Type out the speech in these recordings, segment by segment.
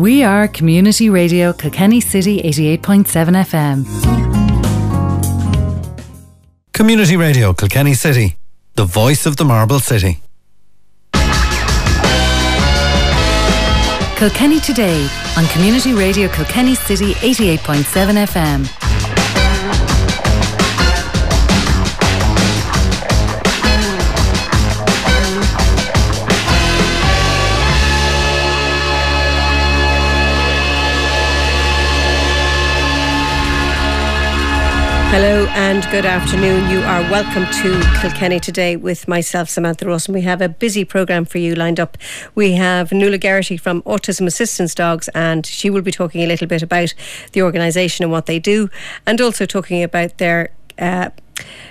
We are Community Radio Kilkenny City 88.7 FM. Community Radio Kilkenny City, the voice of the Marble City. Kilkenny Today on Community Radio Kilkenny City 88.7 FM. Hello and good afternoon. You are welcome to Kilkenny today with myself, Samantha Rawson, and we have a busy programme for you lined up. We have Nuala Geraghty from Autism Assistance Dogs, and she will be talking a little bit about the organisation and what they do, and also talking about their uh,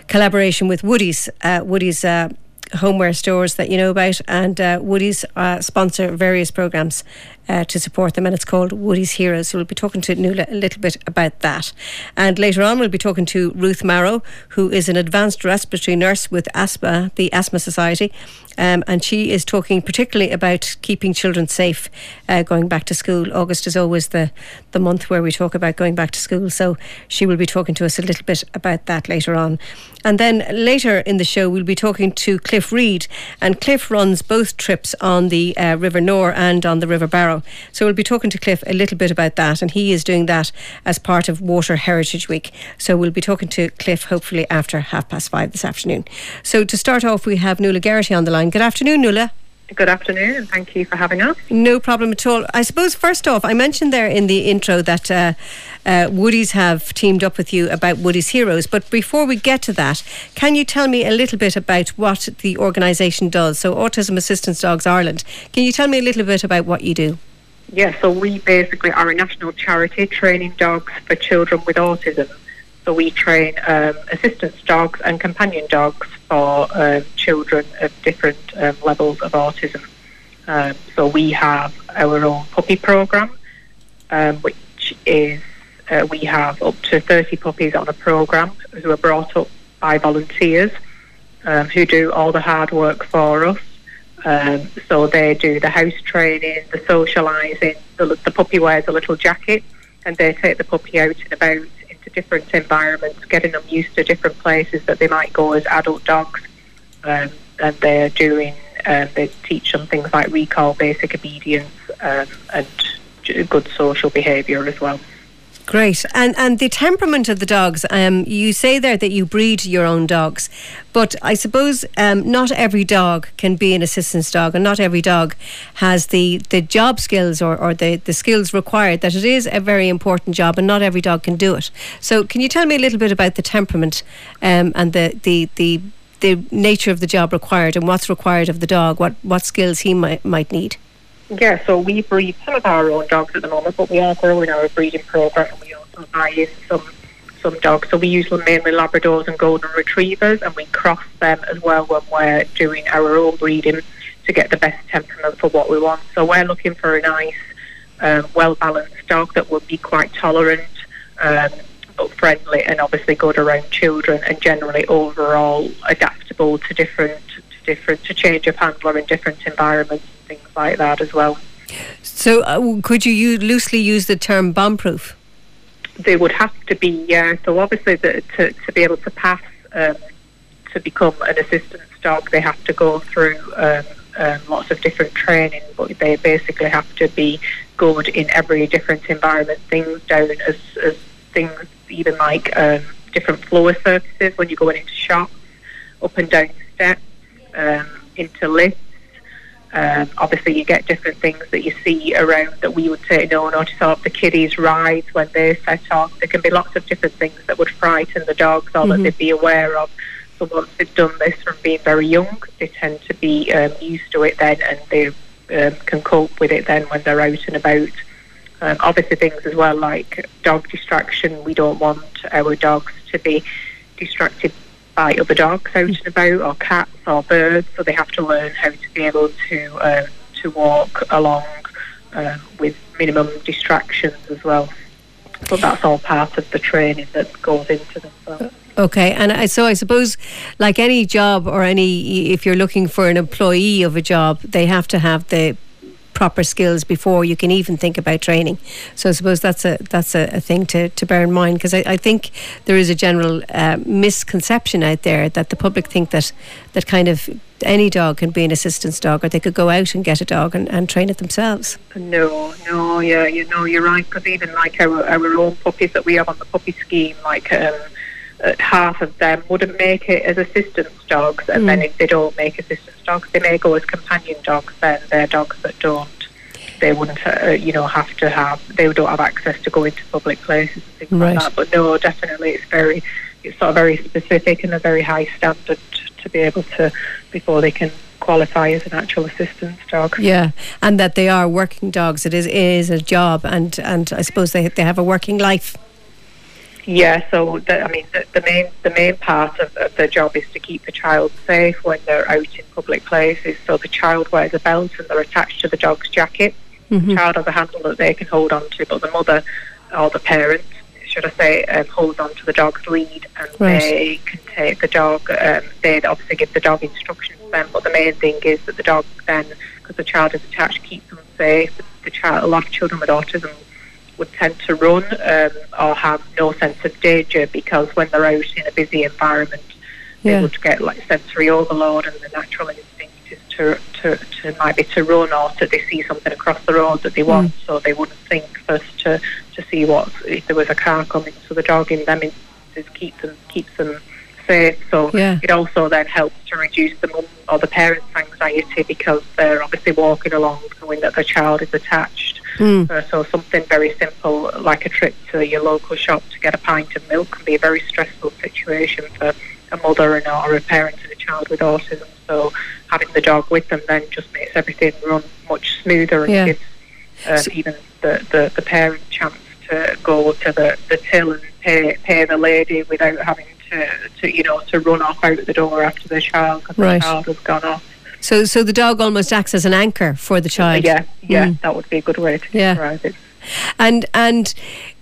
collaboration with Woody's. Uh, Woody's. Uh, homeware stores that you know about, and uh, Woody's uh, sponsor various programs uh, to support them, and it's called Woody's Heroes. So we'll be talking to Nuala a little bit about that. And later on, we'll be talking to Ruth Marrow, who is an advanced respiratory nurse with ASPA, the Asthma Society, um, and she is talking particularly about keeping children safe uh, going back to school. August is always the, the month where we talk about going back to school, so she will be talking to us a little bit about that later on. And then later in the show, we'll be talking to Cliff Reid, and Cliff runs both trips on the uh, River Nore and on the River Barrow. So we'll be talking to Cliff a little bit about that, and he is doing that as part of Water Heritage Week. So we'll be talking to Cliff hopefully after half past five this afternoon. So to start off, we have Nuala Geraghty on the line. Good afternoon, Nuala. Good afternoon, and thank you for having us. No problem at all. I suppose, first off, I mentioned there in the intro that uh, uh, Woody's have teamed up with you about Woody's Heroes. But before we get to that, can you tell me a little bit about what the organisation does? So, Autism Assistance Dogs Ireland. Can you tell me a little bit about what you do? Yeah, so we basically are a national charity training dogs for children with autism. So we train um, assistance dogs and companion dogs for um, children of different um, levels of autism. Um, so we have our own puppy program, um, which is uh, we have up to 30 puppies on a program who are brought up by volunteers um, who do all the hard work for us. so they do the house training, the socialising. The, the puppy wears a little jacket, and they take the puppy out and about to different environments, getting them used to different places that they might go as adult dogs. Um, and they're doing, um, they teach them things like recall, basic obedience, um, and good social behaviour as well. Great. And and the temperament of the dogs, um, you say there that you breed your own dogs, but I suppose um, not every dog can be an assistance dog, and not every dog has the, the job skills or, or the, the skills required, that it is a very important job, and not every dog can do it. So, can you tell me a little bit about the temperament um, and the, the, the, the nature of the job required, and what's required of the dog, what, what skills he might, might need? Yeah, so we breed some of our own dogs at the moment, but we are growing our breeding program and we also buy in some some dogs. So we use mainly Labradors and Golden Retrievers and we cross them as well when we're doing our own breeding to get the best temperament for what we want. So we're looking for a nice, um, well balanced dog that will be quite tolerant, um, but friendly and obviously good around children and generally overall adaptable to different different to change of handler in different environments and things like that as well. So, uh, could you loosely use the term bomb-proof? They would have to be, yeah. So, obviously, the, to, to be able to pass um, to become an assistance dog, they have to go through um, um, lots of different training, but they basically have to be good in every different environment. Things down as, as things even like um, different floor surfaces when you're going into shops, up and down steps, um, into lifts um, obviously, you get different things that you see around that we would take no notice of. The kiddies' rides when they set off. There can be lots of different things that would frighten the dogs or mm-hmm. that they'd be aware of. So once they've done this from being very young, they tend to be um, used to it then, and they um, can cope with it then when they're out and about. Um, obviously, things as well like dog distraction. We don't want our dogs to be distracted by other dogs out and about, or cats or birds. So they have to learn how to be able to uh, to walk along uh, with minimum distractions as well. But that's all part of the training that goes into them. So. Okay, and I, so I suppose, like any job or any, if you're looking for an employee of a job, they have to have the proper skills before you can even think about training. So I suppose that's a that's a, a thing to, to bear in mind because I, I think there is a general uh, misconception out there that the public think that that kind of any dog can be an assistance dog or they could go out and get a dog and, and train it themselves. No, no, yeah, you know, you're right. Because even like our our own puppies that we have on the puppy scheme, like. Um, half of them wouldn't make it as assistance dogs, and mm. then if they don't make assistance dogs, they may go as companion dogs. Then they're dogs that don't they wouldn't, uh, you know, have to have, they don't have access to go into public places and things right. like that. But no, definitely it's very, it's sort of very specific and a very high standard to be able to, before they can qualify as an actual assistance dog. Yeah, and that they are working dogs. It is it is a job, and and I suppose they they have a working life. Yeah, so the, I mean, the, the, main the main part of, of the job is to keep the child safe when they're out in public places. So the child wears a belt and they're attached to the dog's jacket. Mm-hmm. The child has a handle that they can hold on to, but the mother or the parent, should I say, um, holds on to the dog's lead and right. they can take the dog. Um, they obviously give the dog instructions then, but the main thing is that the dog then, because the child is attached, keeps them safe. The child, a lot of children with autism would tend to run um, or have no sense of danger because when they're out in a busy environment, yeah. they would get like sensory overload and the natural instinct is to, to, to might be to run or to they see something across the road that they want, mm. so they wouldn't think first to, to see what if there was a car coming. So the dog in them instances keeps them keeps them safe. So yeah. it also then helps to reduce the mum or the parents' anxiety because they're obviously walking along knowing that the child is attached. Mm. Uh, so something very simple like a trip to your local shop to get a pint of milk can be a very stressful situation for a mother and or a parent and a child with autism. So having the dog with them then just makes everything run much smoother and yeah. gives uh, so even the, the, the parent chance to go to the, the till and pay, pay the lady without having to, to you know to run off out the door after the child because right. the child has gone off. So, so the dog almost acts as an anchor for the child. Yeah, yeah, mm. that would be a good way to yeah. describe it. And and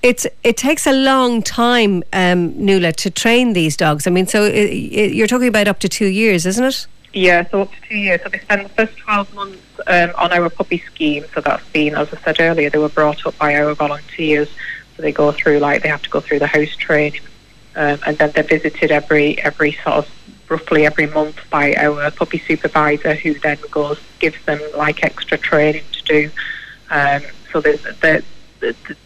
it's it takes a long time, um, Nuala, to train these dogs. I mean, so it, it, you're talking about up to two years, isn't it? Yeah, so up to two years. So they spend the first 12 months um, on our puppy scheme. So that's been, as I said earlier, they were brought up by our volunteers. So they go through, like, they have to go through the house training. Um, and then they're visited every every sort of roughly every month by our puppy supervisor, who then goes gives them like extra training to do. Um, so the, the,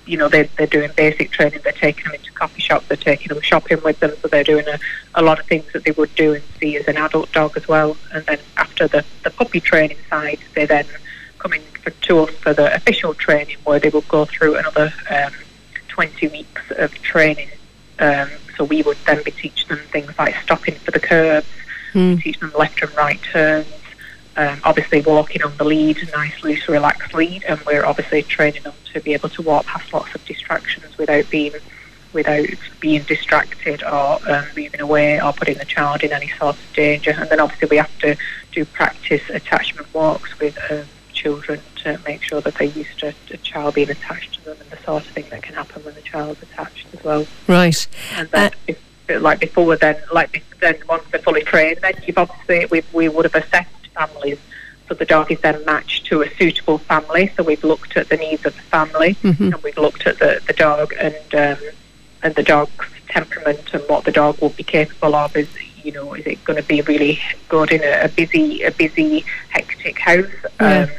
you know they're, they're doing basic training. They're taking them into coffee shops. They're taking them shopping with them. So they're doing a, a lot of things that they would do and see as an adult dog as well. And then after the, the puppy training side, they then come in for, to us for the official training, where they will go through another um, 20 weeks of training um, so we would then be teaching them things like stopping for the curbs, mm. teaching them left and right turns, um, obviously walking on the lead, a nice, loose, relaxed lead, and we're obviously training them to be able to walk past lots of distractions without being without being distracted or um, moving away or putting the child in any sort of danger. And then obviously we have to do practice attachment walks with um, children to make sure that they're used to a child being attached to them and the sort of thing that can happen when the child's attached as well. Right. And then, uh, if, like before, then, like then once they're fully trained, then you've obviously we we would have assessed families. So the dog is then matched to a suitable family. So we've looked at the needs of the family, mm-hmm. and we've looked at the, the dog and um, and the dog's temperament and what the dog will be capable of. Is you know, is it going to be really good in a, a busy, a busy, hectic house? Yeah. Um,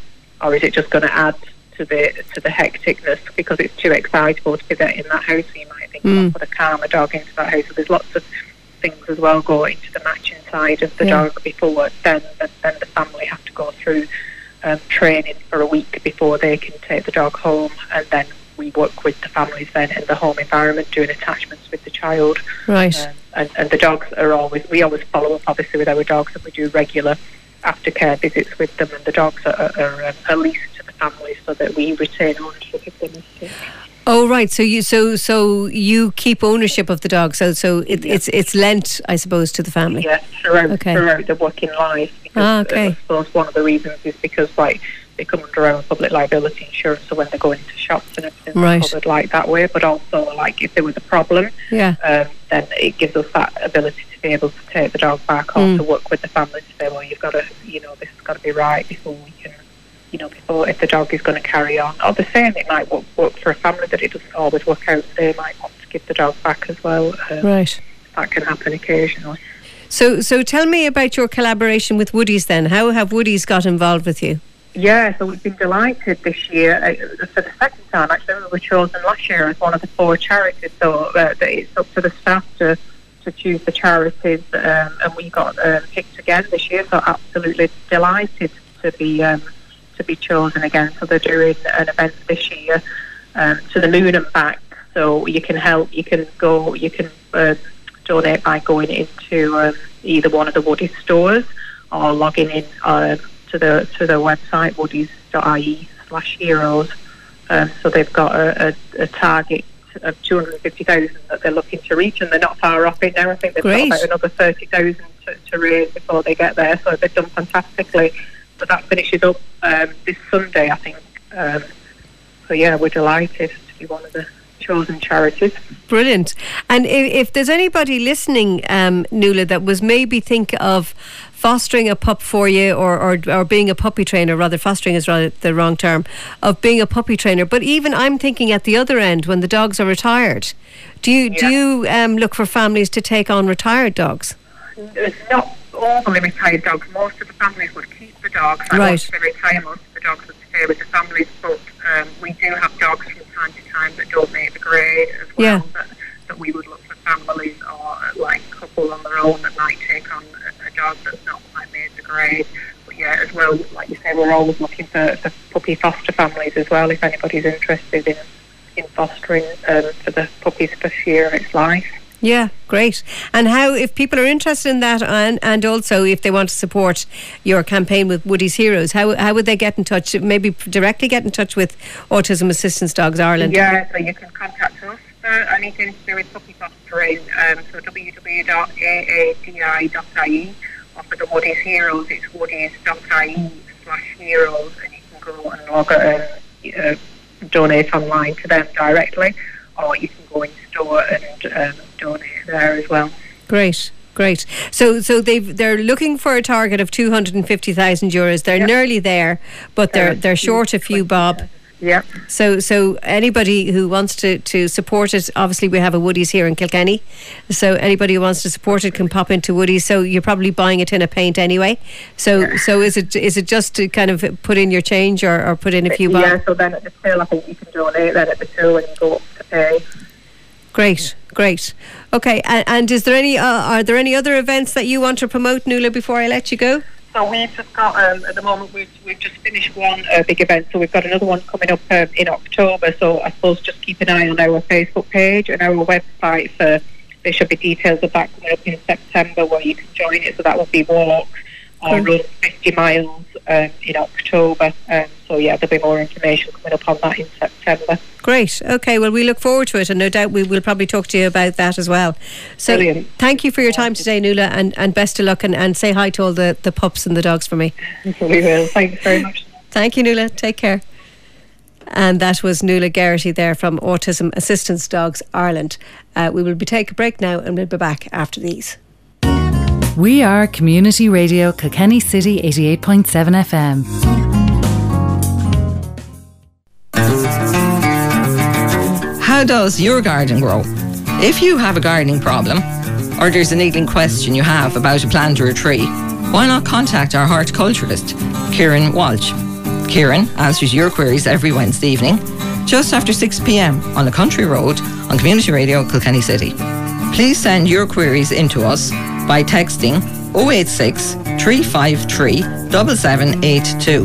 or is it just going to add to the to the hecticness because it's too excitable to be there in that house? So you might think, mm. put a calmer dog into that house. So there's lots of things as well go into the matching side of the yeah. dog before then then the family have to go through um, training for a week before they can take the dog home and then we work with the families then in the home environment doing attachments with the child right um, and, and the dogs are always we always follow up obviously with our dogs and we do regular aftercare visits with them, and the dogs are, are, um, are leased to the family so that we retain ownership of them. Oh right, so you so so you keep ownership of the dog, so so it, it's it's lent, I suppose, to the family. Yes, throughout okay. throughout the working life. Because, ah, okay. Uh, I suppose one of the reasons is because like they come under our own public liability insurance, so when they go into shops and everything, right. covered like that way. But also, like if there was a problem, yeah, um, then it gives us that ability to be able to take the dog back or mm. to work with the family to say, well, you've got to, you know, this has got to be right before we can you know, before if the dog is going to carry on. Or the same, it might work, work for a family that it doesn't always work out. They might want to give the dog back as well. Um, Right. That can happen occasionally. So, so tell me about your collaboration with Woody's then. How have Woody's got involved with you? Yeah, so we've been delighted this year uh, for the second time. Actually, we were chosen last year as one of the four charities. So uh, it's up to the staff to to choose the charities, um, and we got um, picked again this year. So absolutely delighted to be um, to be chosen again. So they're doing an event this year um, to the moon and back. So you can help. You can go. You can uh, donate by going into um, either one of the Woody stores or logging in to the to the website woodies.ie slash heroes. Um, so they've got a, a, a target of 250,000 that they're looking to reach, and they're not far off it now. I think they've Great. got about another 30,000 to, to raise before they get there. So they've done fantastically. But that finishes up um, this Sunday, I think. Um, so yeah, we're delighted to be one of the chosen charities. Brilliant. And if, if there's anybody listening, um, Nuala, that was maybe think of fostering a pup for you or, or, or being a puppy trainer, rather, fostering is rather the wrong term, of being a puppy trainer. But even I'm thinking at the other end when the dogs are retired. Do you, do you um, look for families to take on retired dogs? Not all the retired dogs. Most of the families would keep the dogs. And Right. They retire, most of the dogs would stay with the families. But um, we do have dogs from time to time that don't make the grade as well. Yeah. That, that we would look for families or uh, like couple on their own that might take on a, a dog that's not quite made the grade. But yeah, as well, like you say, we're always looking for, for puppy foster families as well. If anybody's interested in in fostering um, for the puppy's first year of its life. Yeah, great. And how, if people are interested in that, and, and also if they want to support your campaign with Woody's Heroes, how, how would they get in touch? Maybe directly get in touch with Autism Assistance Dogs Ireland. Yeah, so you can contact us for anything to do with puppy fostering. Um, so www.aadi.ie or for the Woody's Heroes, it's woodies.ie slash heroes and you can go and log it and uh, donate online to them directly or you can go in store and um, donate there as well. Great. Great. So, so they've they're looking for a target of two hundred and fifty thousand euros. They're Yeah. nearly there, but they're Uh, they're short a few bob. Yeah. So, so anybody who wants to, to support it, obviously we have a Woody's here in Kilkenny. So anybody who wants to support it can pop into Woody's. So you're probably buying a tin of paint anyway. So, so is it is it just to kind of put in your change or, or put in a few bob? Yeah, so then at the till, I think you can donate then at the till when you go up to pay. Great, great. Okay, and, and is there any uh, are there any other events that you want to promote, Nuala, before I let you go? So we've just got um, at the moment we've we've just finished one uh, big event, so we've got another one coming up um, in October. So I suppose just keep an eye on our Facebook page and our website for there should be details of that coming up in September where you can join it. So that will be walk or Cool. run 50 miles um, in October. Um, so yeah, there'll be more information coming up on that in September. Great. Okay. Well, we look forward to it, and no doubt we will probably talk to you about that as well. So, Brilliant. thank you for your time today, Nuala, and, and best of luck, and, and say hi to all the, the pups and the dogs for me. we will. Thanks very much. Thank you, Nuala. Take care. And that was Nuala Geraghty there from Autism Assistance Dogs Ireland. Uh, we will be take a break now, and we'll be back after these. We are Community Radio Kilkenny City 88.7 FM. How does your garden grow? If you have a gardening problem, or there's a niggling question you have about a plant or a tree, why not contact our horticulturalist, Kieran Walsh? Kieran answers your queries every Wednesday evening, just after 6 pm on the country road on Community Radio Kilkenny City. Please send your queries in to us by texting 086 353 7782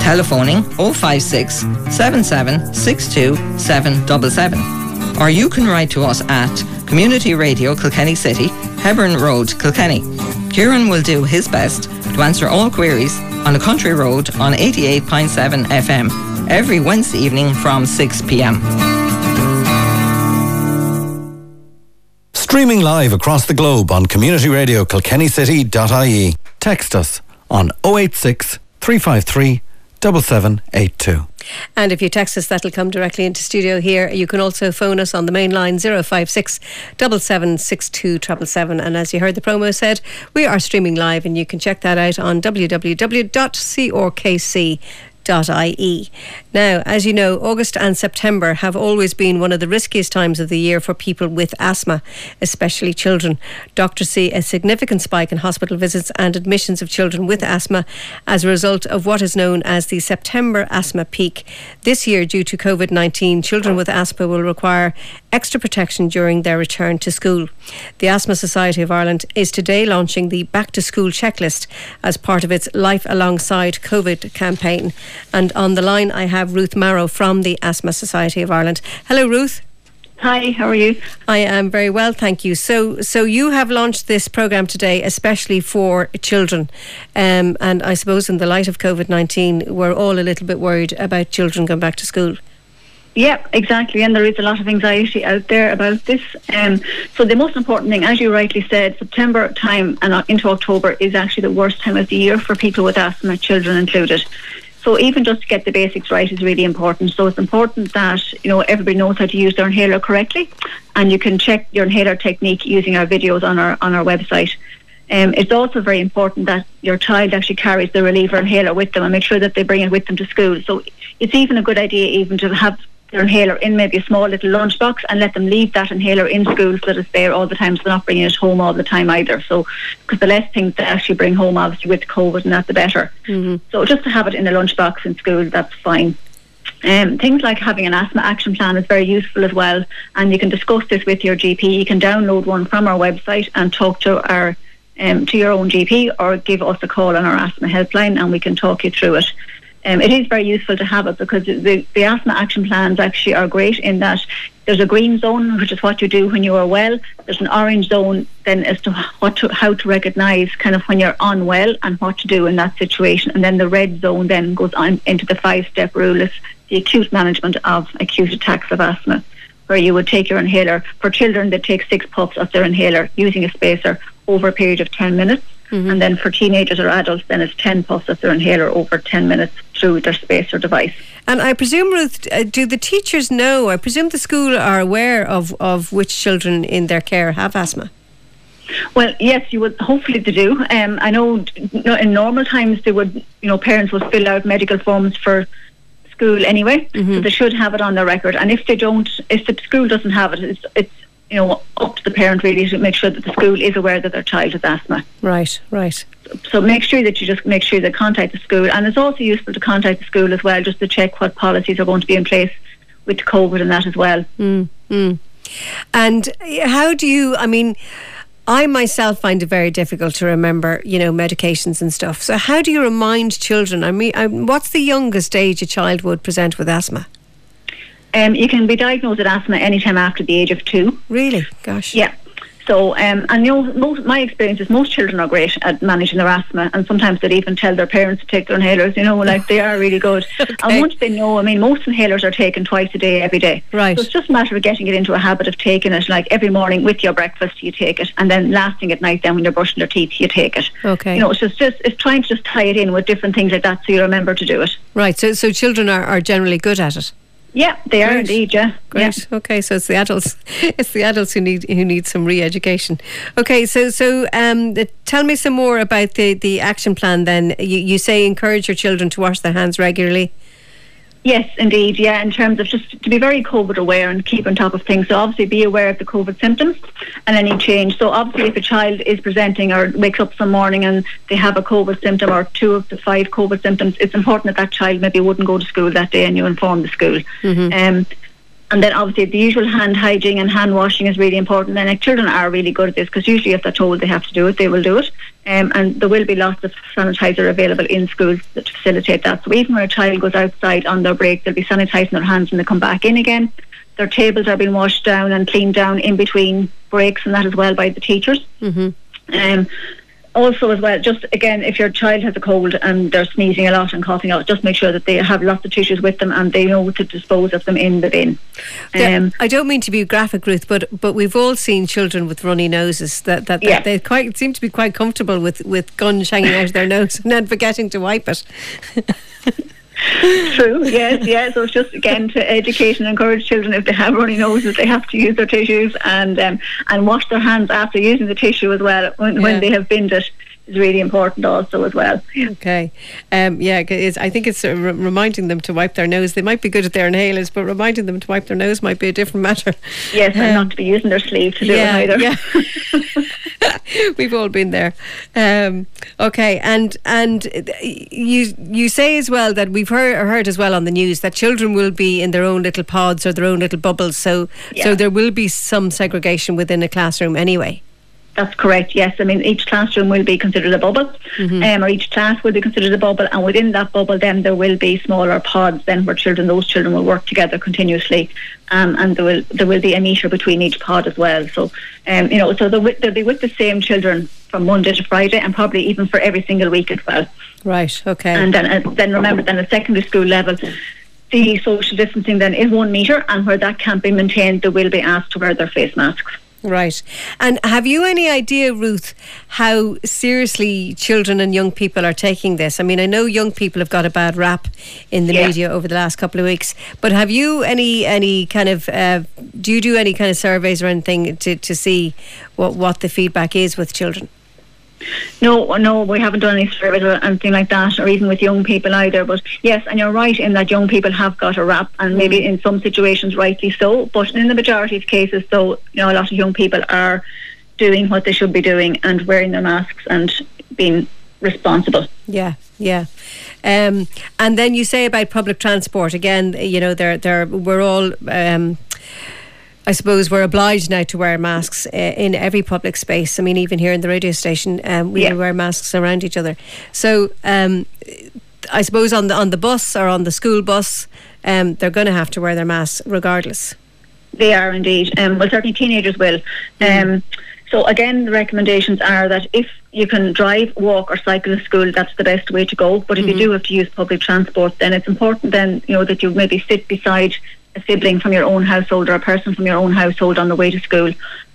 telephoning 056 77 62 777. Or you can write to us at Community Radio Kilkenny City, Hebron Road, Kilkenny. Kieran will do his best to answer all queries on the country road on 88.7 FM every Wednesday evening from 6 pm. Streaming live across the globe on Community Radio KilkennyCity.ie. Text us on 086 353 7782. And if you text us, that'll come directly into studio here. You can also phone us on the main line 056 7762 777. And as you heard the promo said, we are streaming live and you can check that out on www.corkc.com ie. Now, as you know, August and September have always been one of the riskiest times of the year for people with asthma, especially children. Doctors see a significant spike in hospital visits and admissions of children with asthma as a result of what is known as the September asthma peak. This year, due to COVID 19, children with asthma will require extra protection during their return to school. The Asthma Society of Ireland is today launching the Back to School checklist as part of its Life Alongside COVID campaign. And on the line, I have Ruth Marrow from the Asthma Society of Ireland. Hello, Ruth. Hi, how are you? I am very well, thank you. So, so you have launched this program today, especially for children, um, and I suppose in the light of COVID nineteen, we're all a little bit worried about children going back to school. Yeah, exactly. And there is a lot of anxiety out there about this. Um, so the most important thing, as you rightly said, September time and into October is actually the worst time of the year for people with asthma, children included. So even just to get the basics right is really important. So it's important that you know everybody knows how to use their inhaler correctly, and you can check your inhaler technique using our videos on our on our website. Um, it's also very important that your child actually carries the reliever inhaler with them and make sure that they bring it with them to school. So it's even a good idea even to have their inhaler in maybe a small little lunchbox and let them leave that inhaler in school so that it's there all the time so they're not bringing it home all the time either. So, because the less things to actually bring home, obviously, with COVID and that, the better. Mm-hmm. So, just to have it in a lunchbox in school, that's fine. Um, things like having an asthma action plan is very useful as well, and you can discuss this with your GP. You can download one from our website and talk to our um, to your own GP, or give us a call on our asthma helpline, and we can talk you through it. Um, it is very useful to have it because the, the asthma action plans actually are great in that there's a green zone, which is what you do when you are well. There's an orange zone then as to what to, how to recognise kind of when you're unwell and what to do in that situation. And then the red zone then goes on into the five step rule, is the acute management of acute attacks of asthma, where you would take your inhaler for children that take six puffs of their inhaler using a spacer over a period of 10 minutes. Mm-hmm. And then for teenagers or adults, then it's 10 puffs of their inhaler over 10 minutes through their spacer device. And I presume, Ruth, uh, do the teachers know? I presume the school are aware of, of which children in their care have asthma. Well, yes, you would. Hopefully, they do. Um, I know in normal times they would, you know, parents would fill out medical forms for school anyway, mm-hmm. so they should have it on their record. And if they don't, if the school doesn't have it, it's, it's you know, up to the parent really to make sure that the school is aware that their child has asthma. Right, right. So make sure that you just make sure they contact the school, and it's also useful to contact the school as well, just to check what policies are going to be in place with COVID and that as well. Mm, mm. And how do you? I mean. I myself find it very difficult to remember, you know, medications and stuff. So, how do you remind children? I mean, um, what's the youngest age a child would present with asthma? Um, you can be diagnosed with asthma anytime after the age of two. Really? Gosh. Yeah. So, um, and you know, most, my experience is most children are great at managing their asthma, and sometimes they even tell their parents to take their inhalers. You know, like they are really good. okay. And once they know, I mean, most inhalers are taken twice a day, every day. Right. So it's just a matter of getting it into a habit of taking it. Like every morning with your breakfast, you take it, and then last thing at night, then when you're brushing your teeth, you take it. Okay. You know, it's just, just it's trying to just tie it in with different things like that, so you remember to do it. Right. So, so children are, are generally good at it. Yeah, they Great. are indeed. Yeah, great. Yeah. Okay, so it's the adults. It's the adults who need who need some re-education. Okay, so so um, the, tell me some more about the the action plan. Then you, you say encourage your children to wash their hands regularly. Yes, indeed. Yeah, in terms of just to be very COVID aware and keep on top of things. So obviously be aware of the COVID symptoms and any change. So obviously if a child is presenting or wakes up some morning and they have a COVID symptom or two of the five COVID symptoms, it's important that that child maybe wouldn't go to school that day and you inform the school. Mm-hmm. Um, and then obviously the usual hand hygiene and hand washing is really important. And like, children are really good at this because usually if they're told they have to do it, they will do it. Um, and there will be lots of sanitizer available in schools to facilitate that. So even when a child goes outside on their break, they'll be sanitising their hands when they come back in again. Their tables are being washed down and cleaned down in between breaks and that as well by the teachers. Mm-hmm. Um, also as well, just again, if your child has a cold and they're sneezing a lot and coughing a lot, just make sure that they have lots of tissues with them and they know to dispose of them in the bin. Um, I don't mean to be graphic, Ruth, but but we've all seen children with runny noses that that, that yeah. they quite seem to be quite comfortable with with guns hanging out of their nose and then forgetting to wipe it. True, yes, yes. So it's just again to educate and encourage children if they have runny noses, they have to use their tissues and um, and wash their hands after using the tissue as well when, yeah. when they have binned it. Is really important also as well. Okay. Um, yeah, it's, I think it's uh, re- reminding them to wipe their nose. They might be good at their inhalers, but reminding them to wipe their nose might be a different matter. Yes, and not to be using their sleeve to do yeah, it either. Yeah. We've all been there. Um, okay, and and you you say as well that we've heard heard as well on the news that children will be in their own little pods or their own little bubbles. So so there will be some segregation within a classroom anyway. That's correct. Yes, I mean each classroom will be considered a bubble, um, or each class will be considered a bubble, and within that bubble, then there will be smaller pods. Then where children, those children will work together continuously, um, and there will there will be a meter between each pod as well. So, um, you know, so they'll, they'll be with the same children from Monday to Friday, and probably even for every single week as well. Right. Okay. And then, uh, then remember, then at secondary school level, the social distancing then is one meter, and where that can't be maintained, they will be asked to wear their face masks. Right. And have you any idea, Ruth, how seriously children and young people are taking this? I mean, I know young people have got a bad rap in the Yeah. media over the last couple of weeks, but have you any any kind of uh, do you do any kind of surveys or anything to, to see what what the feedback is with children? No, no, we haven't done any surveys or anything like that, or even with young people either. But yes, and you're right in that young people have got a rap, and maybe in some situations rightly so. But in the majority of cases, though, you know, a lot of young people are doing what they should be doing and wearing their masks and being responsible. Yeah, yeah. Um, and then you say about public transport again. You know, they're, they're, we're all. Um, I suppose we're obliged now to wear masks uh, in every public space. I mean, even here in the radio station, um, we Yeah. wear masks around each other. So, um, I suppose on the on the bus or on the school bus, um, they're going to have to wear their masks regardless. They are indeed. Um, well, certainly teenagers will. Um, so again, the recommendations are that if you can drive, walk, or cycle to school, that's the best way to go. But if you do have to use public transport, then it's important then you know that you maybe sit beside a sibling from your own household or a person from your own household on the way to school.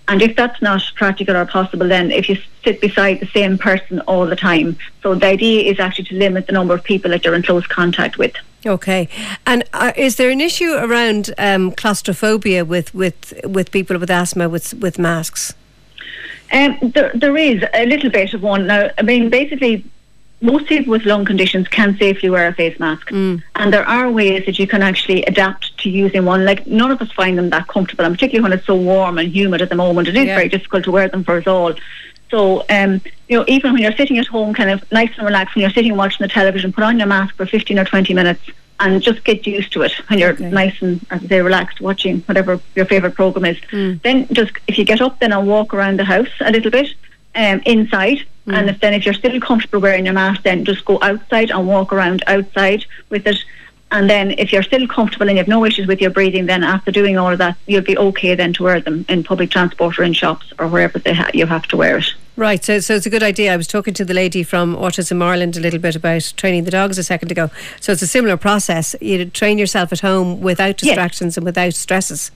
And if that's not practical or possible, then if you sit beside the same person all the time. So the idea is actually to limit the number of people that you're in close contact with. Okay, and uh, is there an issue around um, claustrophobia with, with with people with asthma with with masks? Um, there, there is a little bit of one now. I mean, basically, most people with lung conditions can safely wear a face mask, and there are ways that you can actually adapt to using one. Like none of us find them that comfortable, and particularly when it's so warm and humid at the moment, it is Yeah. very difficult to wear them for us all. So, um, you know, even when you're sitting at home, kind of nice and relaxed, when you're sitting watching the television, put on your mask for 15 or 20 minutes and just get used to it when you're Okay. nice and, as I say, relaxed watching whatever your favourite programme is. Then just, if you get up then and walk around the house a little bit, um, inside, and mm. if then if you're still comfortable wearing your mask, then just go outside and walk around outside with it. And then if you're still comfortable and you have no issues with your breathing, then after doing all of that, you'll be okay then to wear them in public transport or in shops or wherever they ha- you have to wear it. Right, so so it's a good idea. I was talking to the lady from Autism Ireland a little bit about training the dogs a second ago. So it's a similar process. You train yourself at home without Yes. distractions and without stresses.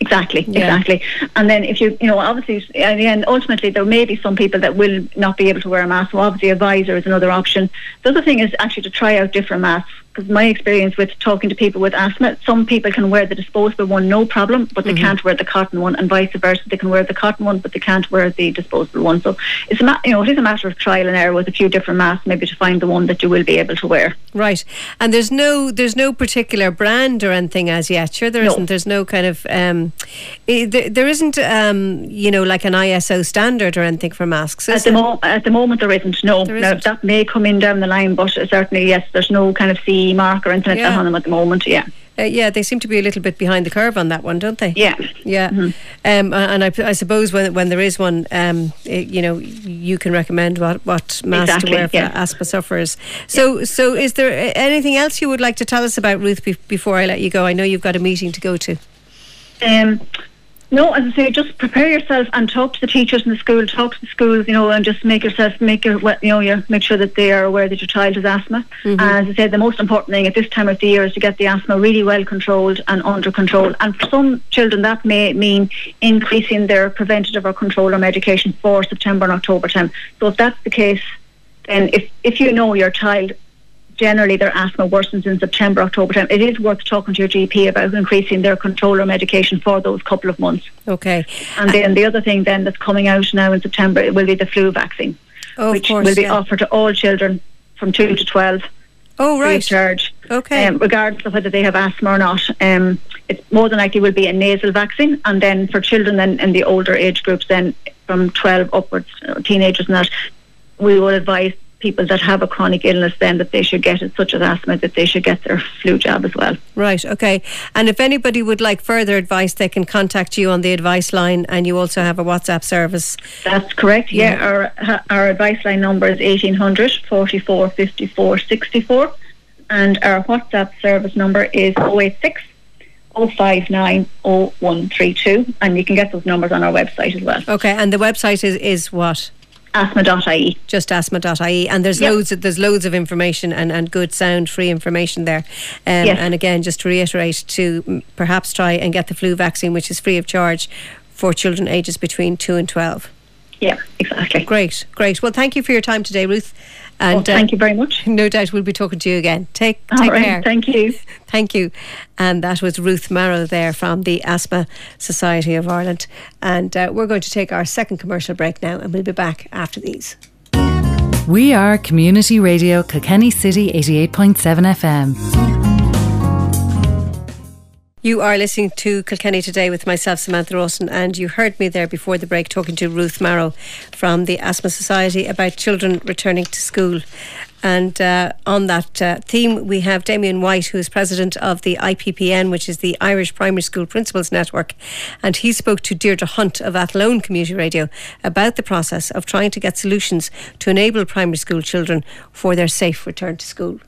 Exactly, Yeah. exactly. And then if you, you know, obviously, in the end, ultimately, there may be some people that will not be able to wear a mask. So obviously, a visor is another option. The other thing is actually to try out different masks. Because my experience with talking to people with asthma, some people can wear the disposable one no problem, but they Mm-hmm. can't wear the cotton one, and vice versa. They can wear the cotton one, but they can't wear the disposable one. So it's a ma- you know it is a matter of trial and error with a few different masks, maybe to find the one that you will be able to wear. Right, and there's no there's no particular brand or anything as yet. Sure, there No. not There's no kind of um, eh, there, there isn't um, you know like an ISO standard or anything for masks. At the, mo- at the moment, there isn't. No, There Now, that may come in down the line, but certainly, yes, there's no kind of CE mark or anything like that Yeah. on them at the moment. Yeah, Uh, yeah, they seem to be a little bit behind the curve on that one, don't they? yeah, Yeah, Mm-hmm. um, and I, I suppose when when there is one, um, it, you know, you can recommend what what mask Exactly, to wear for yeah. asthma sufferers. So, so is there anything else you would like to tell us about Ruth be- before I let you go? I know you've got a meeting to go to. Um, no, as I say, just prepare yourself and talk to the teachers in the school, talk to the schools, you know, and just make yourself make your you know you make sure that they are aware that your child has asthma. Mm-hmm. And as I said, the most important thing at this time of the year is to get the asthma really well controlled and under control. And for some children, that may mean increasing their preventative or control or medication for September and October time. So if that's the case, then if if you know your child generally their asthma worsens in September, October time, it is worth talking to your GP about increasing their controller medication for those couple of months. Okay, And then the other thing then that's coming out now in September it will be the flu vaccine. Oh, of which course, will be yeah. offered to all children from 2 to 12 Oh, right. charge, Okay. um, regardless of whether they have asthma or not. Um, it more than likely will be a nasal vaccine, and then for children then in the older age groups, then from 12 upwards, uh, teenagers and that, we will advise people that have a chronic illness then that they should get it, such as asthma, that they should get their flu jab as well. Right, okay. And if anybody would like further advice, they can contact you on the advice line, and you also have a WhatsApp service. That's correct. Yeah, our our advice line number is 1800 44 54 64 and our WhatsApp service number is 086 059 0132 and you can get those numbers on our website as well. Okay, and the website is, is what? asthma.ie. Just asthma.ie, and there's Yep. loads of, there's loads of information and, and good sound free information there. Um, Yes. And again, just to reiterate, to perhaps try and get the flu vaccine, which is free of charge for children ages between two and twelve. Yeah, exactly. Great, great. Well, thank you for your time today, Ruth. And Well, thank you very much. uh, no doubt we'll be talking to you again. Take take right, care. thank you. Thank you. And that was Ruth Marrow there from the Asthma Society of Ireland. And uh, we're going to take our second commercial break now, and we'll be back after these. We are Community Radio Kilkenny City 88.7 FM. You are listening to Kilkenny Today with myself, Samantha Rawson, and you heard me there before the break talking to Ruth Marrow from the Asthma Society about children returning to school. And uh, on that uh, theme, we have Damien White, who is president of the IPPN, which is the Irish Primary School Principals Network. And he spoke to Deirdre Hunt of Athlone Community Radio about the process of trying to get solutions to enable primary school children for their safe return to school.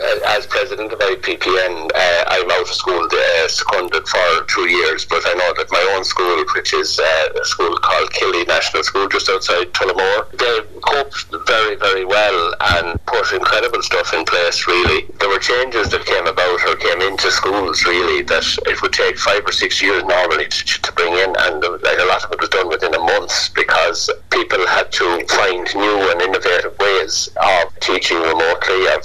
Uh, as president of IPPN, uh, I'm out of school uh, seconded for two years, but I know that my own school, which is uh, a school called Killy National School just outside Tullamore, they coped very, very well and put incredible stuff in place, really. There were changes that came about or came into schools, really, that it would take five or six years normally to, to bring in, and uh, like a lot of it was done within a month because people had to find new and innovative ways of teaching remotely, of,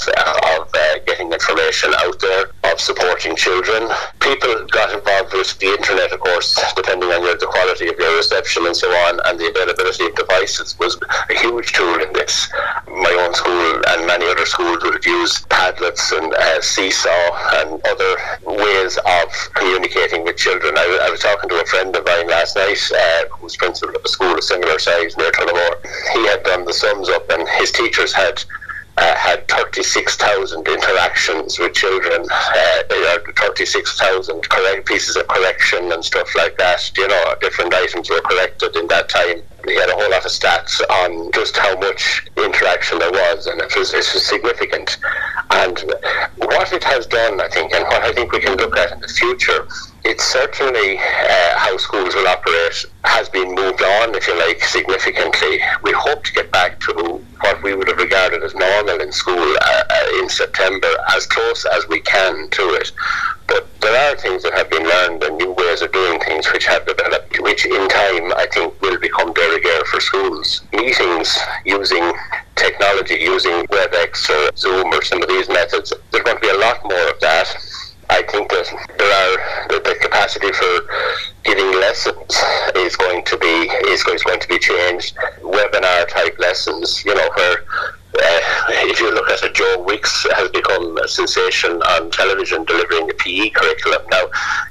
of uh, getting information out there, of supporting children. People got involved with the internet, of course, depending on your, the quality of your reception and so on, and the availability of devices was a huge tool in this. My own school and many other schools would used Padlets and uh, Seesaw and other ways of communicating with children. I, I was talking to a friend of mine last night uh, who's principal of a school of similar size near Tullamore. He had done the sums up and his teachers had uh, had 36,000 interactions with children, uh, 36,000 correct pieces of correction and stuff like that. You know, different items were corrected in that time. He had a whole lot of stats on just how much interaction there was, and it was, it was significant. And what it has done, I think, and what I think we can look at in the future, it's certainly uh, how schools will operate has been moved on, if you like, significantly. We hope to get back to what we would have regarded as normal in school uh, uh, in September, as close as we can to it. But there are things that have been learned and new ways of doing things which have developed, which in time I think will become de rigueur for schools. Meetings using technology, using WebEx or Zoom or some of these methods, there's going to be a lot more of that. I think that there are the, capacity for giving lessons is going to be is, going to be changed. Webinar type lessons, you know, where if you look at it, Joe Wicks has become a sensation on television delivering a PE curriculum. Now,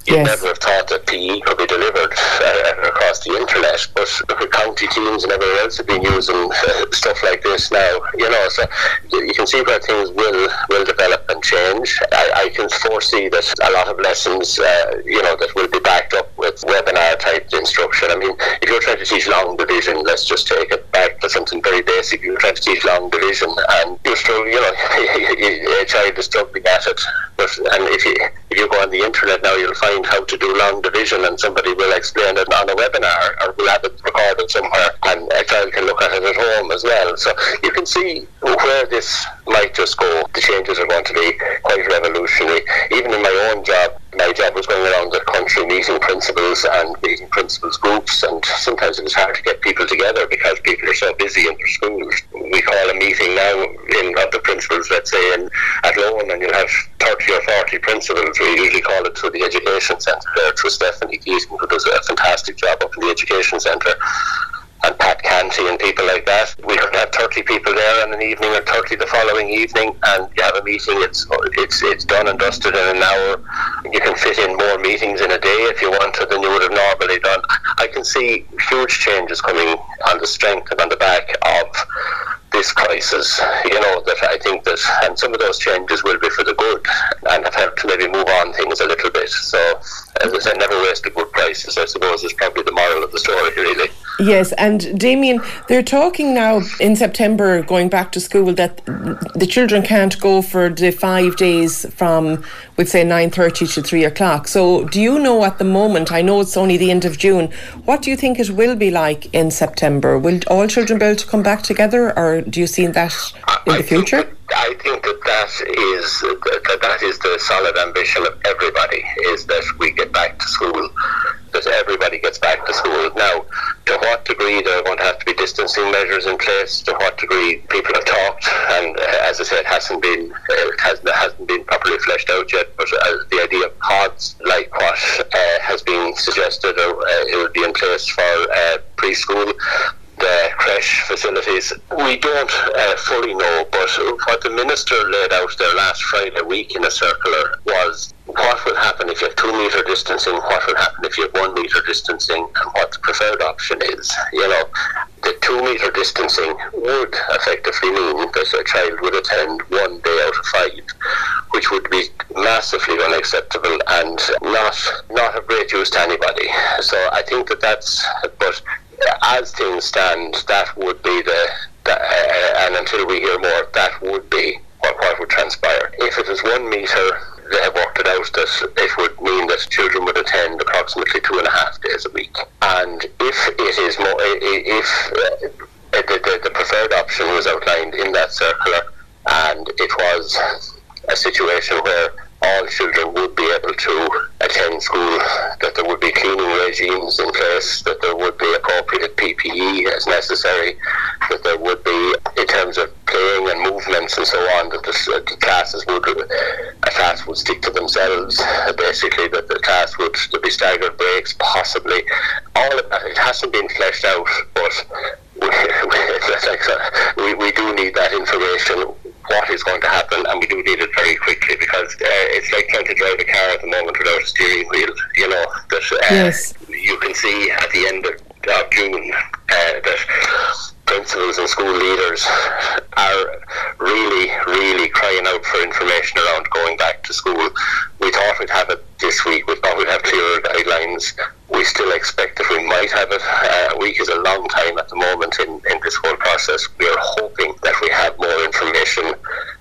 you'd Yes. never have thought that PE could be delivered uh, across the internet, but at county teams and everywhere else have been using uh, stuff like this now. You know, so you can see where things will will develop and change. I, I can foresee that a lot of lessons, uh, you know, that will be backed up with webinar type instruction. I mean, if you're trying to teach long division, let's just take it back to something very basic. You're trying to teach long division, and you're still, you know, a child is struggling at it. But and if you if you go on the internet now, you'll find how to do long division, and somebody will explain it on a webinar, or will have it recorded somewhere, and a child can look at it at home as well. So you can see where this might just go. The changes are going to be quite revolutionary. Even in my own job, my job was going around the country meeting principals and meeting principals groups, and sometimes it was hard to get people together because people are so busy in their schools. We call a meeting now in of the principals, let's say in Athlone, and you'll have 30 or 40 principals. We usually call it through the education centre there through Stephanie Keating, who does a fantastic job up in the education centre and Pat Canty and people like that. We don't the following evening, and you have a meeting. It's it's it's done and dusted in an hour. You can fit in more meetings in a day if you want to than you would have normally done. I can see huge changes coming on the strength and on the back of this crisis. You know that I think that, and some of those changes will be for the good, and have helped maybe move on things a little bit. So, as I said, never waste a good crisis. I suppose is probably the moral of the story, really. Yes, and Damien, they're talking now in September going back to school that the children can't go for the five days from, we'd say, nine thirty to three o'clock. So, do you know at the moment? I know it's only the end of June. What do you think it will be like in September? Will all children be able to come back together, or do you see that in I the future? I think that that is that, that is the solid ambition of everybody is that we get back to school, that everybody gets back to school. Now, to what degree there are going to have to be distancing measures in place? To what degree people have talked, and uh, as I said, hasn't been uh, has, hasn't been properly fleshed out yet. But uh, the idea of pods, like what uh, has been suggested, uh, it would be in place for uh, preschool the creche facilities. We don't uh, fully know, but what the minister laid out there last Friday week in a circular was what will happen if you have two metre distancing, what will happen if you have one metre distancing, and what the preferred option is. You know, the two metre distancing would effectively mean that a child would attend one day out of five, which would be massively unacceptable and not not of great use to anybody. So I think that that's but as things stand, that would be the, uh, and until we hear more, that would be what, what would transpire. If it was one metre, they have worked it out that it would mean that children would attend approximately two and a half days a week. And if it is more, if uh, the, the preferred option was outlined in that circular, and it was a situation where all children would be able to attend school, that there would be cleaning regimes in place, that there would be appropriate PPE as necessary, that there would be, in terms of playing and movements and so on, that the, the classes would, a class would stick to themselves, basically, that the class would there be staggered breaks, possibly. All of that, it hasn't been fleshed out, but we, we do need that information what is going to happen, and we do need it very quickly because uh, it's like trying to drive a car at the moment without a steering wheel. You know that uh, yes. you can see at the end of, of June uh, that principals and school leaders are really, really crying out for information around going back to school. We thought we'd have it this week. We thought we'd have clearer guidelines. We still expect that we might have it. Uh, a week is a long time at the moment in, in this whole process. We are hoping that we have more information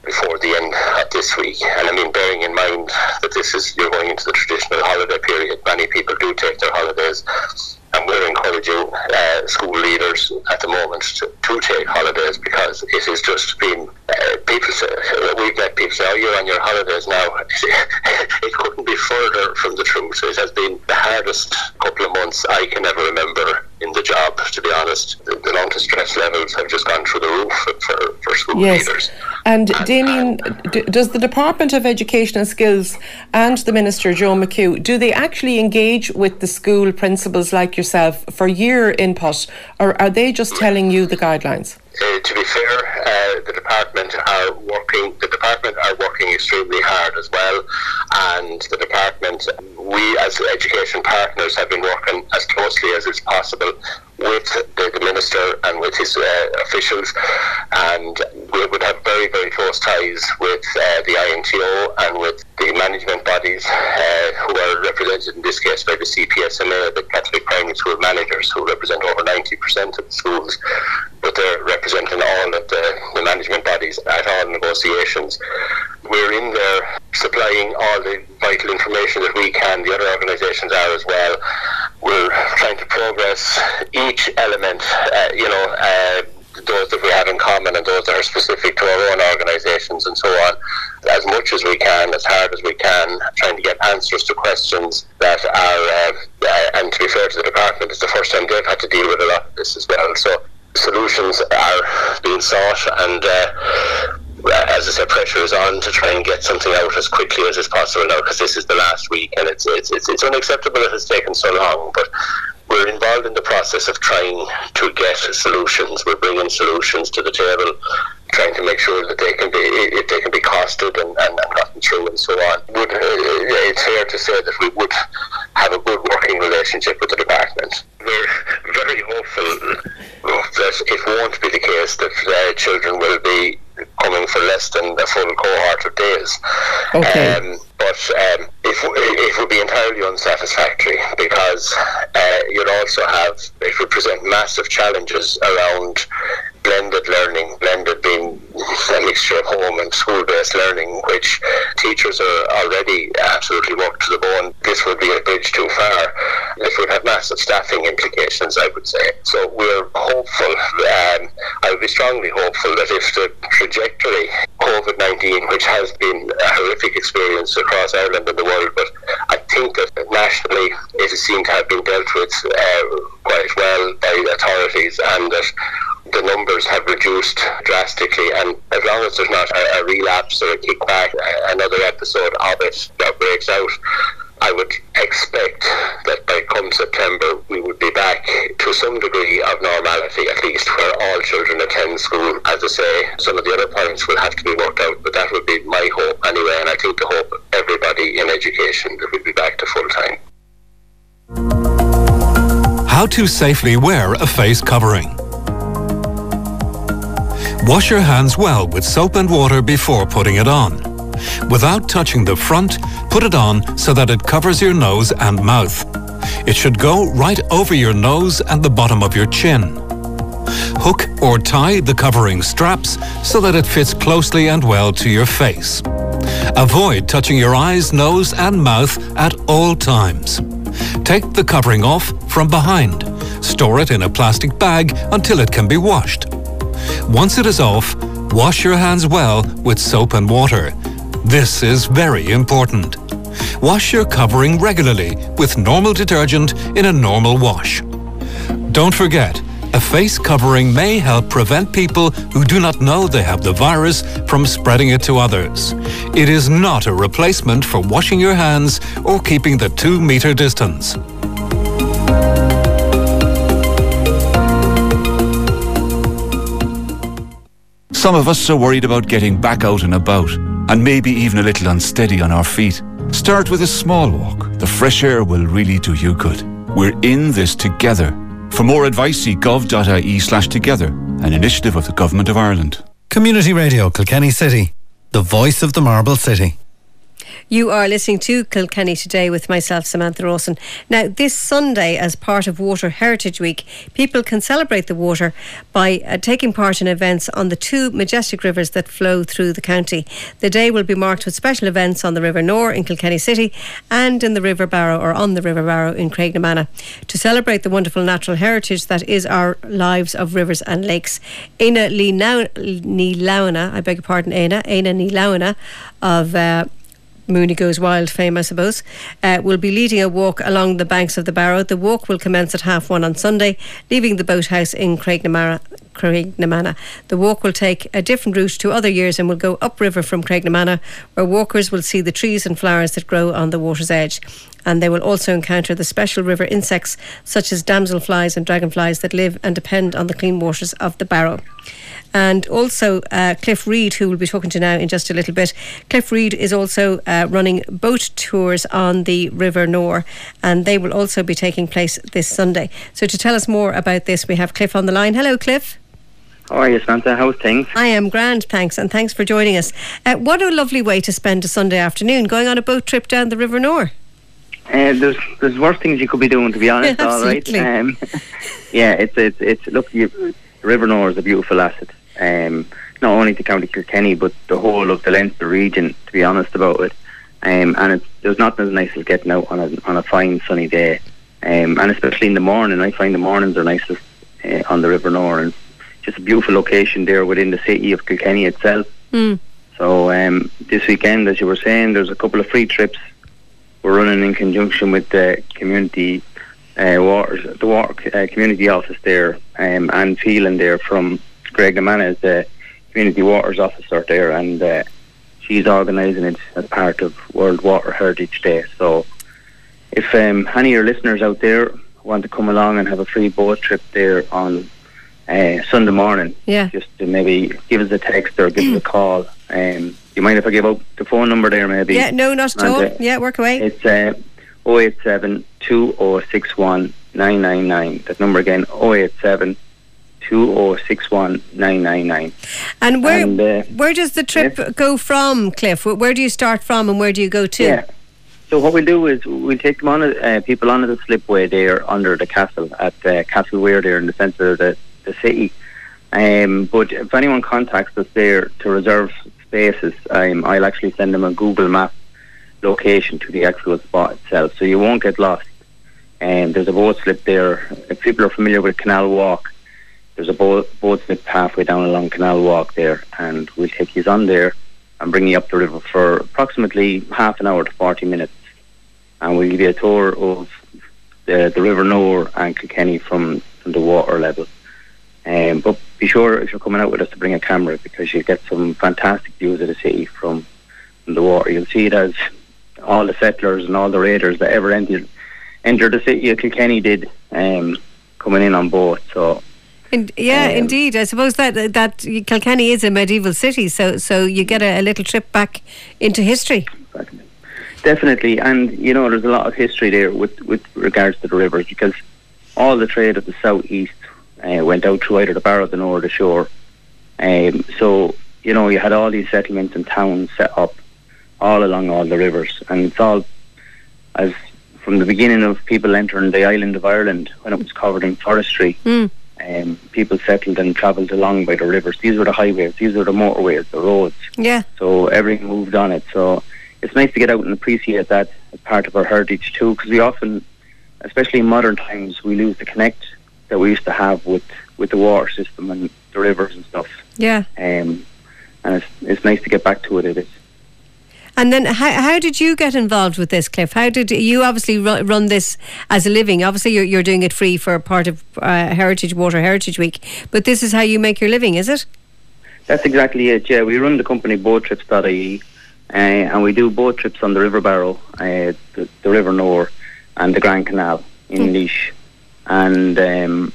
before the end of this week. And I mean, bearing in mind that this is, you're going into the traditional holiday period, many people do take their holidays and we're encouraging uh, school leaders at the moment to, to, take holidays because it has just been uh, people say we've met people say oh you're on your holidays now it couldn't be further from the truth it has been the hardest couple of months I can ever remember in the job to be honest the, the amount of stress levels have just gone through the roof for, for school yes. leaders and, and Damien d- does the Department of Education and Skills and the Minister Joe McHugh do they actually engage with the school principals like yourself for your input, or are they just telling you the guidelines? Uh, to be fair, uh, the department are working. The department are working extremely hard as well, and the department, we as education partners, have been working as closely as is possible with the, the minister and with his uh, officials, and we would have very very close ties with uh, the INTO and with the management bodies uh, who are represented in this case by the CPSMA, the Catholic Primary School Managers, who represent over 90% of the schools, but they're representing all of the, the management bodies at all negotiations. We're in there supplying all the vital information that we can, the other organisations are as well. We're trying to progress each element, uh, you know, uh, those that we have in common and those that are specific to our own organisations and so on, as much as we can, as hard as we can, trying to get answers to questions that are, uh, uh, and to be fair to the department, it's the first time they've had to deal with a lot of this as well. So solutions are being sought and uh, as I said, pressure is on to try and get something out as quickly as is possible now because this is the last week and it's, it's, it's, it's unacceptable it has taken so long. But we're involved in the process of trying to get solutions. We're bringing solutions to the table trying to make sure that they can be if they can be costed and, and, and gotten through and so on. Would uh, it's fair to say that we would have a good working relationship with the department. We're very hopeful that it won't be the case that uh, children will be coming for less than a full cohort of days. Okay. Um, but um, it, it would be entirely unsatisfactory because uh, you'd also have, it would present massive challenges around blended learning, blended being a mixture of home and school based learning, which teachers are already absolutely worked to the bone. This would be a bridge too far. This would have massive staffing implications, I would say. So we're hopeful, um, I would be strongly hopeful that if the trajectory COVID 19, which has been a horrific experience across Ireland and the world, but I think that nationally it has seemed to have been dealt with uh, quite well by authorities and that numbers have reduced drastically. And as long as there's not a, a relapse or a kickback, another episode of it that breaks out, I would expect that by come September we would be back to some degree of normality, at least where all children attend school. As I say, some of the other points will have to be worked out, but that would be my hope anyway, and I think the hope everybody in education that we'd be back to full time. How to safely wear a face covering. Wash your hands well with soap and water before putting it on. Without touching the front, put it on so that it covers your nose and mouth. It should go right over your nose and the bottom of your chin. Hook or tie the covering straps so that it fits closely and well to your face. Avoid touching your eyes, nose and mouth at all times. Take the covering off from behind. Store it in a plastic bag until it can be washed. Once it is off, wash your hands well with soap and water. This is very important. Wash your covering regularly with normal detergent in a normal wash. Don't forget, a face covering may help prevent people who do not know they have the virus from spreading it to others. It is not a replacement for washing your hands or keeping the two meter distance. Some of us are worried about getting back out and about, and maybe even a little unsteady on our feet. Start with a small walk. The fresh air will really do you good. We're in this together. For more advice, see gov.ie slash together, an initiative of the Government of Ireland. Community Radio Kilkenny City, the voice of the Marble City. You are listening to Kilkenny today with myself, Samantha Rawson. Now, this Sunday, as part of Water Heritage Week, people can celebrate the water by uh, taking part in events on the two majestic rivers that flow through the county. The day will be marked with special events on the River Nore in Kilkenny City and in the River Barrow or on the River Barrow in Graiguenamanagh to celebrate the wonderful natural heritage that is our lives of rivers and lakes. Aina Nilauna, I beg your pardon, Éanna, Aina Nilauna of uh, Mooney Goes Wild fame, I suppose, uh, will be leading a walk along the banks of the Barrow. The walk will commence at half one on Sunday, leaving the boathouse in Graiguenamanagh. Graiguenamanagh. The walk will take a different route to other years and will go upriver from Graiguenamanagh, where walkers will see the trees and flowers that grow on the water's edge. And they will also encounter the special river insects such as damselflies and dragonflies that live and depend on the clean waters of the Barrow and also uh, Cliff Reed, who we'll be talking to now in just a little bit. Cliff Reed is also uh, running boat tours on the River Nore, and they will also be taking place this Sunday. So, to tell us more about this, we have Cliff on the line. Hello, Cliff. How are you, Samantha? How's things? I am grand, thanks, and thanks for joining us. Uh, what a lovely way to spend a Sunday afternoon, going on a boat trip down the River Nore. Uh, there's there's worse things you could be doing, to be honest. Yeah, all right. Um, yeah, it's it's it's look, you, River Nore is a beautiful asset. Um, not only to County Kilkenny, but the whole of the Leinster region. To be honest about it, um, and it's, there's nothing as nice as getting out on a on a fine sunny day, um, and especially in the morning. I find the mornings are nicest uh, on the River Nore, and just a beautiful location there within the city of Kilkenny itself. Mm. So um, this weekend, as you were saying, there's a couple of free trips we're running in conjunction with the community uh, waters, the water uh, community office there, um, and Phelan there from Graiguenamanagh is the community waters officer there, and uh, she's organising it as part of World Water Heritage Day. So, if um, any of your listeners out there want to come along and have a free boat trip there on uh, Sunday morning. Yeah. Just to maybe give us a text or give us a call. Um, you mind if I give out the phone number there, maybe? Yeah, no, not at And, all. uh, Yeah, work away. It's uh, 087 2061 999. That number again, 087 2061 999. And where and, uh, where does the trip go from, Cliff? Where, do you start from and where do you go to? Yeah. So what we'll do is we'll take them on uh, people onto the slipway there under the castle at uh, Castle Weir there in the centre of the, the city. Um, but if anyone contacts us there to reserve spaces, um, I'll actually send them a Google Map location to the actual spot itself, so you won't get lost. And there's a boat slip there. If people are familiar with Canal Walk, there's a boat, boat slip halfway down along Canal Walk there, and we'll take you on there and bring you up the river for approximately half an hour to 40 minutes. And we'll give you a tour of the, the River Nore and Kilkenny from, from the water level. Um, but be sure if you're coming out with us to bring a camera because you'll get some fantastic views of the city from, from the water. You'll see it as all the settlers and all the raiders that ever entered, entered the city of Kilkenny did um, coming in on boat. So In, yeah, Um, indeed. I suppose that that Kilkenny is a medieval city, so so you get a, a little trip back into history. Definitely, and you know, there's a lot of history there with with regards to the rivers because all the trade of the southeast uh, went out through either the Barrow of the Nore or the Suir. Um, so you know, you had all these settlements and towns set up all along all the rivers, and it's all as from the beginning of people entering the island of Ireland when it was covered in forestry. Mm. Um, people settled and travelled along by the rivers. These were the highways. These were the motorways, the roads. Yeah. So everything moved on it. So it's nice to get out and appreciate that as part of our heritage too, because we often, especially in modern times, we lose the connect that we used to have with, with the water system and the rivers and stuff. Yeah. Um, and it's it's nice to get back to it. It is. And then, how, how did you get involved with this, Cliff? How did you obviously run, run this as a living? Obviously, you're, you're doing it free for a part of uh, Heritage Water Heritage Week, but this is how you make your living, is it? That's exactly it. Yeah, we run the company boattrips.ie, uh, and we do boat trips on the River Barrow, uh, the, the River Nore, and the Grand Canal in Laois. And um,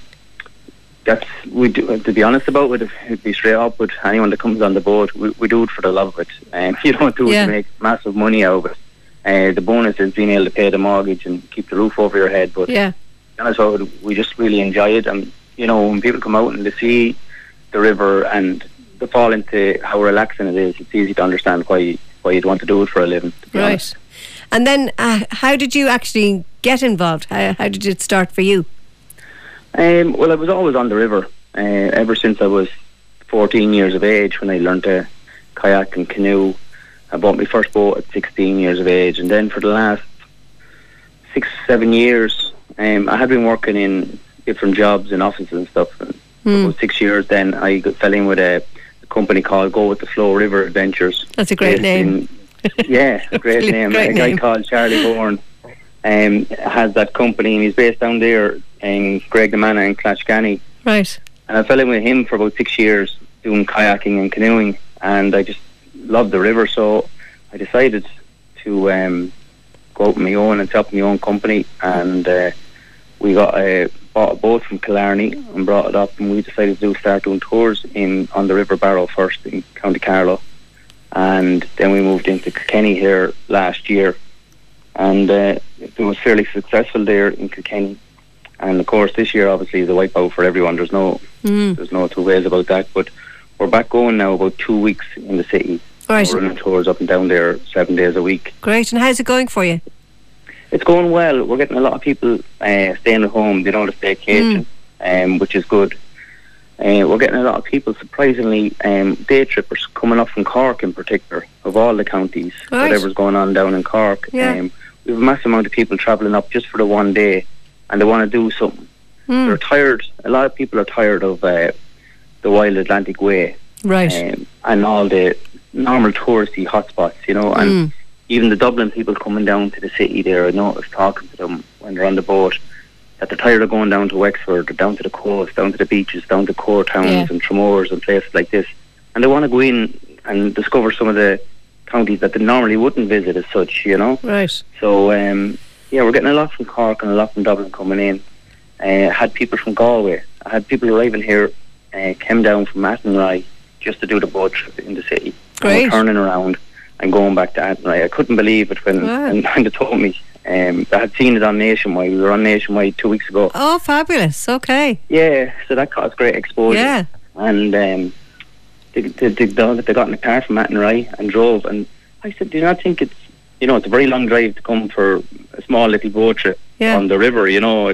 that's we do. To be honest about it, to be straight up with anyone that comes on the board. we, we do it for the love of it. Um, you don't do Yeah. it to make massive money out of it. Uh, the bonus is being able to pay the mortgage and keep the roof over your head. But Yeah. honest about it, we just really enjoy it. And you know, when people come out and they see the river and they fall into how relaxing it is, it's easy to understand why why you'd want to do it for a living. Right. honest. And then, uh, how did you actually get involved? How, how did it start for you? Um, well, I was always on the river uh, ever since I was 14 years of age when I learned to kayak and canoe. I bought my first boat at 16 years of age, and then for the last six, seven years, um, I had been working in different jobs in offices and stuff. And for Hmm. about six years, then I got, fell in with a, a company called Go with the Flow River Adventures. That's a great name. in- yeah, great name. great a guy name. called Charlie Bourne um, has that company, and he's based down there in Graiguenamanagh in Clashganny. Right. And I fell in with him for about six years doing kayaking and canoeing, and I just loved the river. So I decided to um, go out on my own and set up my own company, and uh, we got a bought a boat from Killarney and brought it up, and we decided to do start doing tours in on the River Barrow first in County Carlow, and then we moved into Kilkenny here last year, and uh, it was fairly successful there in Kilkenny. And of course, this year obviously is a wipeout for everyone. There's no Mm. there's no two ways about that. But we're back going now about two weeks in the city. Right. We're running tours up and down there seven days a week. Great. And how's it going for you? It's going well. We're getting a lot of people uh, staying at home. They know the staycation, um, which is good. Uh, we're getting a lot of people, surprisingly, um, day trippers coming up from Cork in particular, of all the counties, Right. whatever's going on down in Cork. Yeah. Um, we have a massive amount of people travelling up just for the one day, and they want to do something. Mm. They're tired. A lot of people are tired of uh, the Wild Atlantic Way Right. um, and all the normal touristy hotspots, you know, and Mm. even the Dublin people coming down to the city there, I noticed talking to them when they're on the boat that they're tired of going down to Wexford or down to the coast, down to the beaches, down to Courtowns Yeah. and Tramores and places like this. And they want to go in and discover some of the counties that they normally wouldn't visit as such, you know. Right. So, um, yeah, we're getting a lot from Cork and a lot from Dublin coming in. Uh, I had people from Galway. I had people arriving here uh, came down from Athenry just to do the boat trip in the city. Great. And turning around and going back to Athenry. I couldn't believe it when, Wow. they told me. Um, I had seen it on Nationwide. We were on Nationwide two weeks ago. Oh, fabulous. Okay. Yeah, so that caused great exposure. Yeah. And um, they, they, they, they got in a car from Athenry and drove. And I said, do you not think it's, you know, it's a very long drive to come for a small little boat trip Yeah. on the river, you know.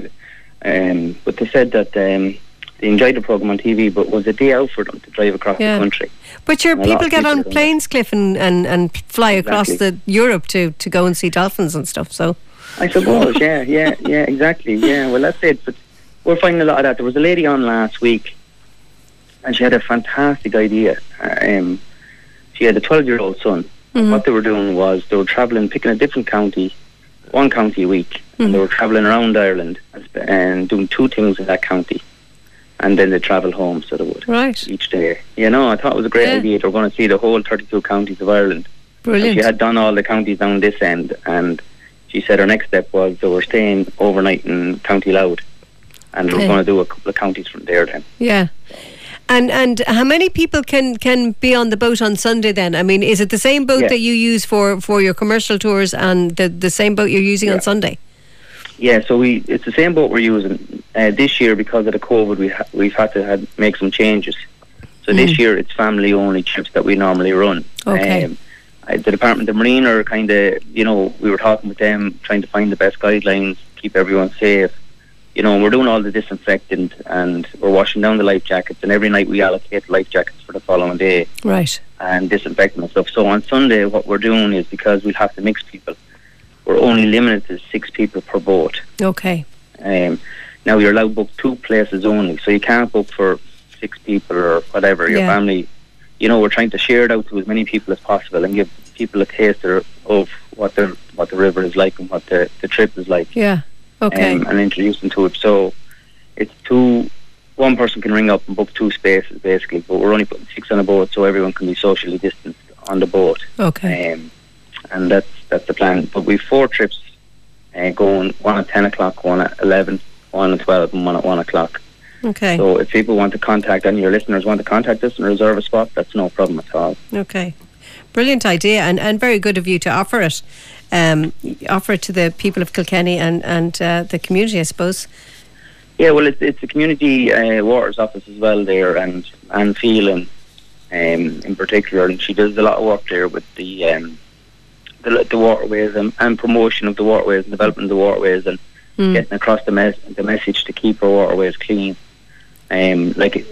Um, but they said that um, they enjoyed the programme on TV, but it was a day out for them to drive across Yeah. the country. But your And a lot people get on planes, Cliff, and, and, and fly across the Europe to, to go and see dolphins and stuff. So I suppose, yeah, yeah, yeah, exactly, yeah. Well, that's it. But we're finding a lot of that. There was a lady on last week, and she had a fantastic idea. Um, she had a 12-year-old son. Mhm. What they were doing was they were travelling, picking a different county, one county a week, and they were travelling around Ireland and, and doing two things in that county, and then they travel home, so they would right, each day. You know, I thought it was a great Yeah. idea. They were going to see the whole 32 counties of Ireland. And brilliant. she had done all the counties down this end, and she said her next step was they were staying overnight in County Louth, and they were going to do a couple of counties from there then. Yeah. And and how many people can, can be on the boat on Sunday then? I mean, is it the same boat Yeah. that you use for, for your commercial tours and the, the same boat you're using on Sunday? Yeah, so we it's the same boat we're using uh, this year because of the COVID. We ha- we've had to had, make some changes. So this year it's family only trips that we normally run. Okay. Um, the Department of Marine are kind of you know we were talking with them trying to find the best guidelines, keep everyone safe. You know, we're doing all the disinfectant and we're washing down the life jackets, and every night we allocate life jackets for the following day. Right. and disinfecting and stuff. So on Sunday, what we're doing is because we'll have to mix people, we're only limited to six people per boat. Okay. Um, now you're allowed to book two places only, so you can't book for six people or whatever your Yeah. family. You know, we're trying to share it out to as many people as possible and give people a taste of of what the what the river is like and what the, the trip is like, Yeah. Okay. um, and introduce them to it. So it's two. One person can ring up and book two spaces basically, but we're only putting six on a boat, so everyone can be socially distanced on the boat. okay. Um, and that's that's the plan. But we've four trips uh, going, one at 10 o'clock, one at 11, one at 12, and one at 1 o'clock. Okay. So if people want to contact, any of your listeners want to contact us and reserve a spot, that's no problem at all. Okay. Brilliant idea and, and very good of you to offer it. Um, offer it to the people of Kilkenny and, and uh, the community, I suppose. Yeah, well, it's, it's a community uh, waters office as well there, and Anne Phelan um, in particular, and she does a lot of work there with the um, the, the waterways and, and promotion of the waterways and development of the waterways and Mm. getting across the, mes- the message to keep our waterways clean. Um, like,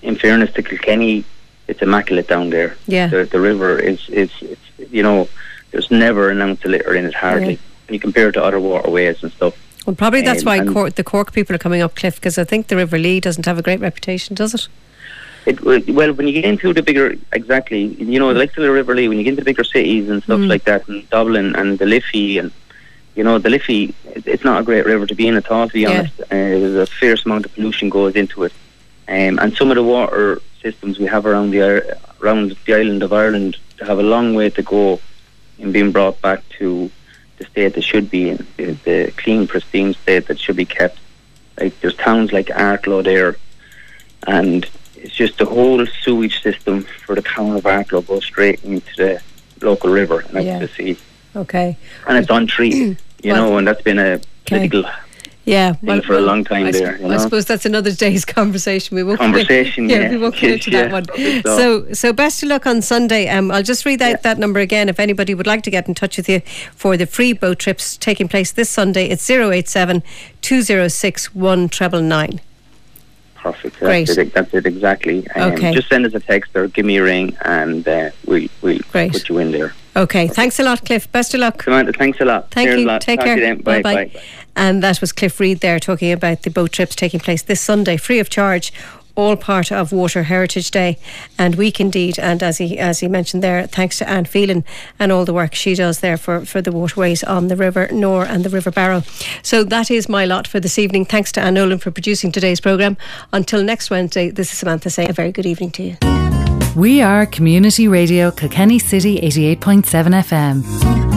in fairness to Kilkenny, it's immaculate down there. Yeah. The, the river is, is it's, you know, there's never an ounce of litter in it, hardly. Yeah. When you compare it to other waterways and stuff. Well, probably that's Um, why Cork, the Cork people are coming up, Cliff, because I think the River Lee doesn't have a great reputation, does it? It, well, when you get into the bigger, exactly, you know, like the River Lee, when you get into bigger cities and stuff Mm. like that, and Dublin and the Liffey, and you know, the Liffey, it's not a great river to be in at all, to be Yeah. honest. Uh, there's a fierce amount of pollution goes into it, um, and some of the water systems we have around the around the island of Ireland have a long way to go in being brought back to the state they should be in, the, the clean, pristine state that should be kept. Like there's towns like Arklow there, and it's just the whole sewage system for the town of Arklow goes straight into the local river and out Yeah. to the sea, Okay. and it's untreated. You Well, know, and that's been a political Yeah. Thing for a long time I, there, you I suppose that's another day's conversation. We won't get- Conversation, yeah, yeah. we won't get into that one. So, so. so best of luck on Sunday. Um, I'll just read out that number again. If anybody would like to get in touch with you for the free boat trips taking place this Sunday, it's 087 206 1999. perfect. Great. That's it, that's it exactly. Um, Okay. Just send us a text or give me a ring, and uh, we we Great. put you in there. Okay, thanks a lot, Cliff. Best of luck. Samantha, thanks a lot. Thank Cheers you. lot. Take Talk care. To you then. Bye, Bye-bye. bye. bye. And that was Cliff Reed there talking about the boat trips taking place this Sunday, free of charge. All part of Water Heritage Day and week indeed. And as he as he mentioned there, thanks to Anne Phelan and all the work she does there for, for the waterways on the River Nore and the River Barrow. So that is my lot for this evening. Thanks to Anne Nolan for producing today's programme. Until next Wednesday, this is Samantha saying a very good evening to you. We are Community Radio Kilkenny City 88.7 FM.